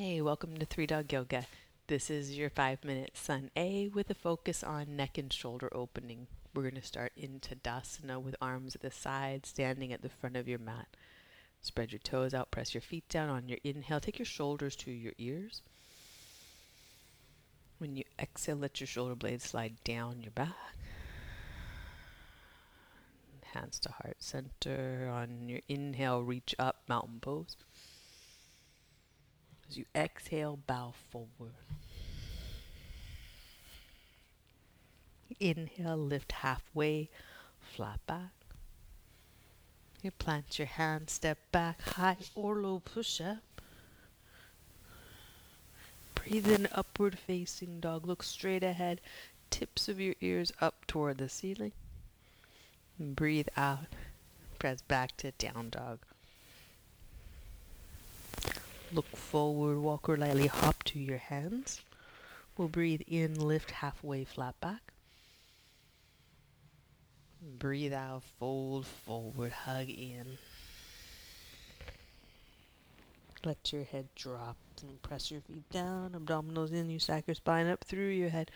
Hey, welcome to Three Dog Yoga. This is your five minute sun A with a focus on neck and shoulder opening. We're going to start in Tadasana with arms at the side, standing at the front of your mat. Spread your toes out, press your feet down on your inhale. Take your shoulders to your ears. When you exhale, let your shoulder blades slide down your back. Hands to heart center. On your inhale, reach up, mountain pose. As you exhale, bow forward. Inhale, lift halfway, flat back. You plant your hand, step back, high or low push up. Breathe in, upward facing dog. Look straight ahead, tips of your ears up toward the ceiling. And breathe out, press back to down dog. Look forward, walk or lightly hop to your hands. We'll breathe in, lift halfway, flat back. Breathe out, fold forward, hug in. Let your head drop and press your feet down, abdominals in, you stack your spine up through your head.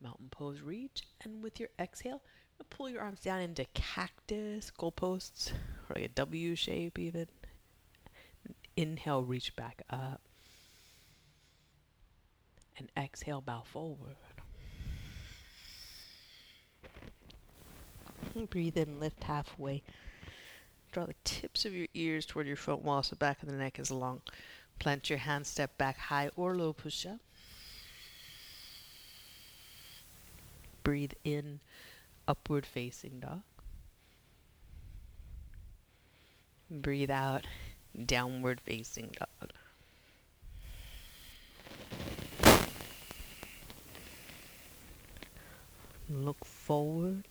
Mountain pose, reach, and with your exhale, pull your arms down into cactus, goalposts, or like a W shape even. Inhale, reach back up. And exhale, bow forward. Breathe in, lift halfway. Draw the tips of your ears toward your front wall so back of the neck is long. Plant your hands, step back high or low push up. Breathe in, upward facing dog. Breathe out, downward facing dog. Look forward,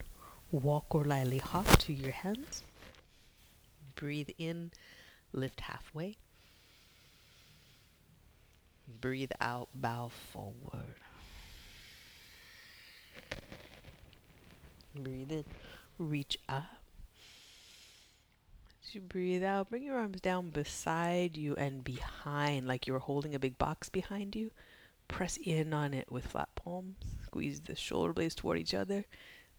walk or lightly hop to your hands. Breathe in, lift halfway. Breathe out, bow forward. Breathe in, reach up. You breathe out, bring your arms down beside you and behind, like you're holding a big box behind you. Press in on it with flat palms. Squeeze the shoulder blades toward each other.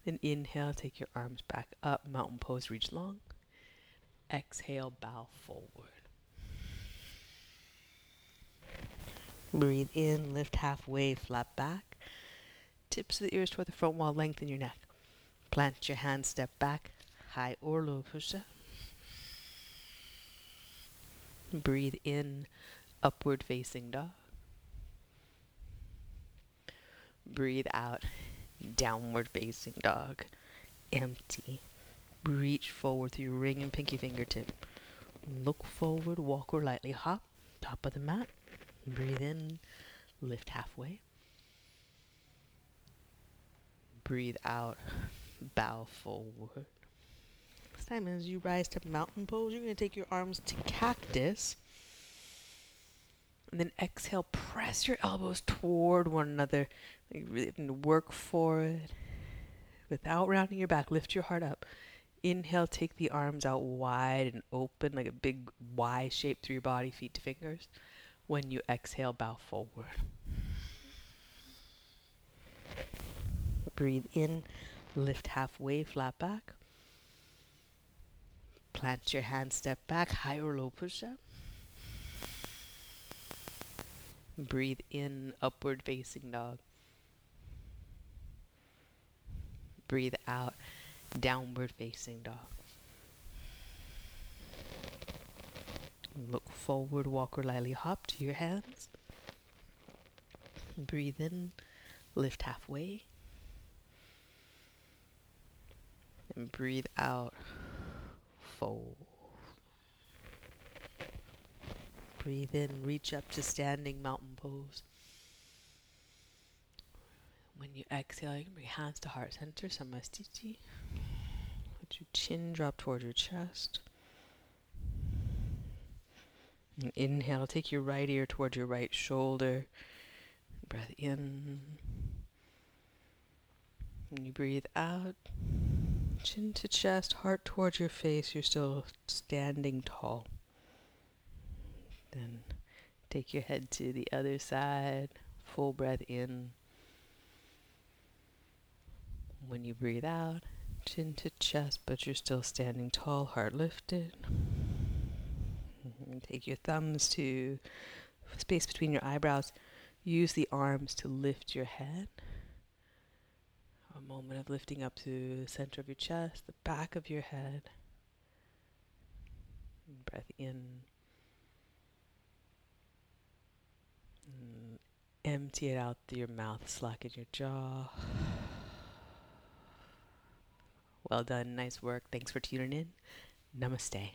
Then inhale, take your arms back up, mountain pose, reach long. Exhale, bow forward. Breathe in, lift halfway, flat back. Tips of the ears toward the front wall, lengthen your neck. Plant your hands, step back, high or low push up. Breathe in, upward facing dog. Breathe out, downward facing dog. Empty. Reach forward through your ring and pinky fingertip. Look forward, walk or lightly hop, top of the mat. Breathe in, lift halfway. Breathe out, bow forward. This time, as you rise to mountain pose, you're going to take your arms to cactus. And then exhale, press your elbows toward one another. Like really work for it. Without rounding your back, lift your heart up. Inhale, take the arms out wide and open, like a big Y shape through your body, feet to fingers. When you exhale, bow forward. Breathe in, lift halfway, flat back. Plant your hands, step back, high or low push up. Breathe in, upward facing dog. Breathe out, downward facing dog. Look forward, walk or lightly hop to your hands. Breathe in, lift halfway. And breathe out, fold. Breathe in, reach up to standing mountain pose. When you exhale, you can bring hands to heart center, samasthiti. Let your chin drop toward your chest. And inhale, take your right ear toward your right shoulder. Breath in. And you breathe out. Chin to chest, heart towards your face. You're still standing tall. Then Take your head to the other side. Full breath in. When you breathe out, chin to chest, but you're still standing tall, heart lifted. Take your thumbs to space between your eyebrows. Use the arms to lift your head. Moment of lifting up to the center of your chest, the back of your head. And Breath in. Mm, empty it out through your mouth, slacken your jaw. Well done. Nice work. Thanks for tuning in. Namaste.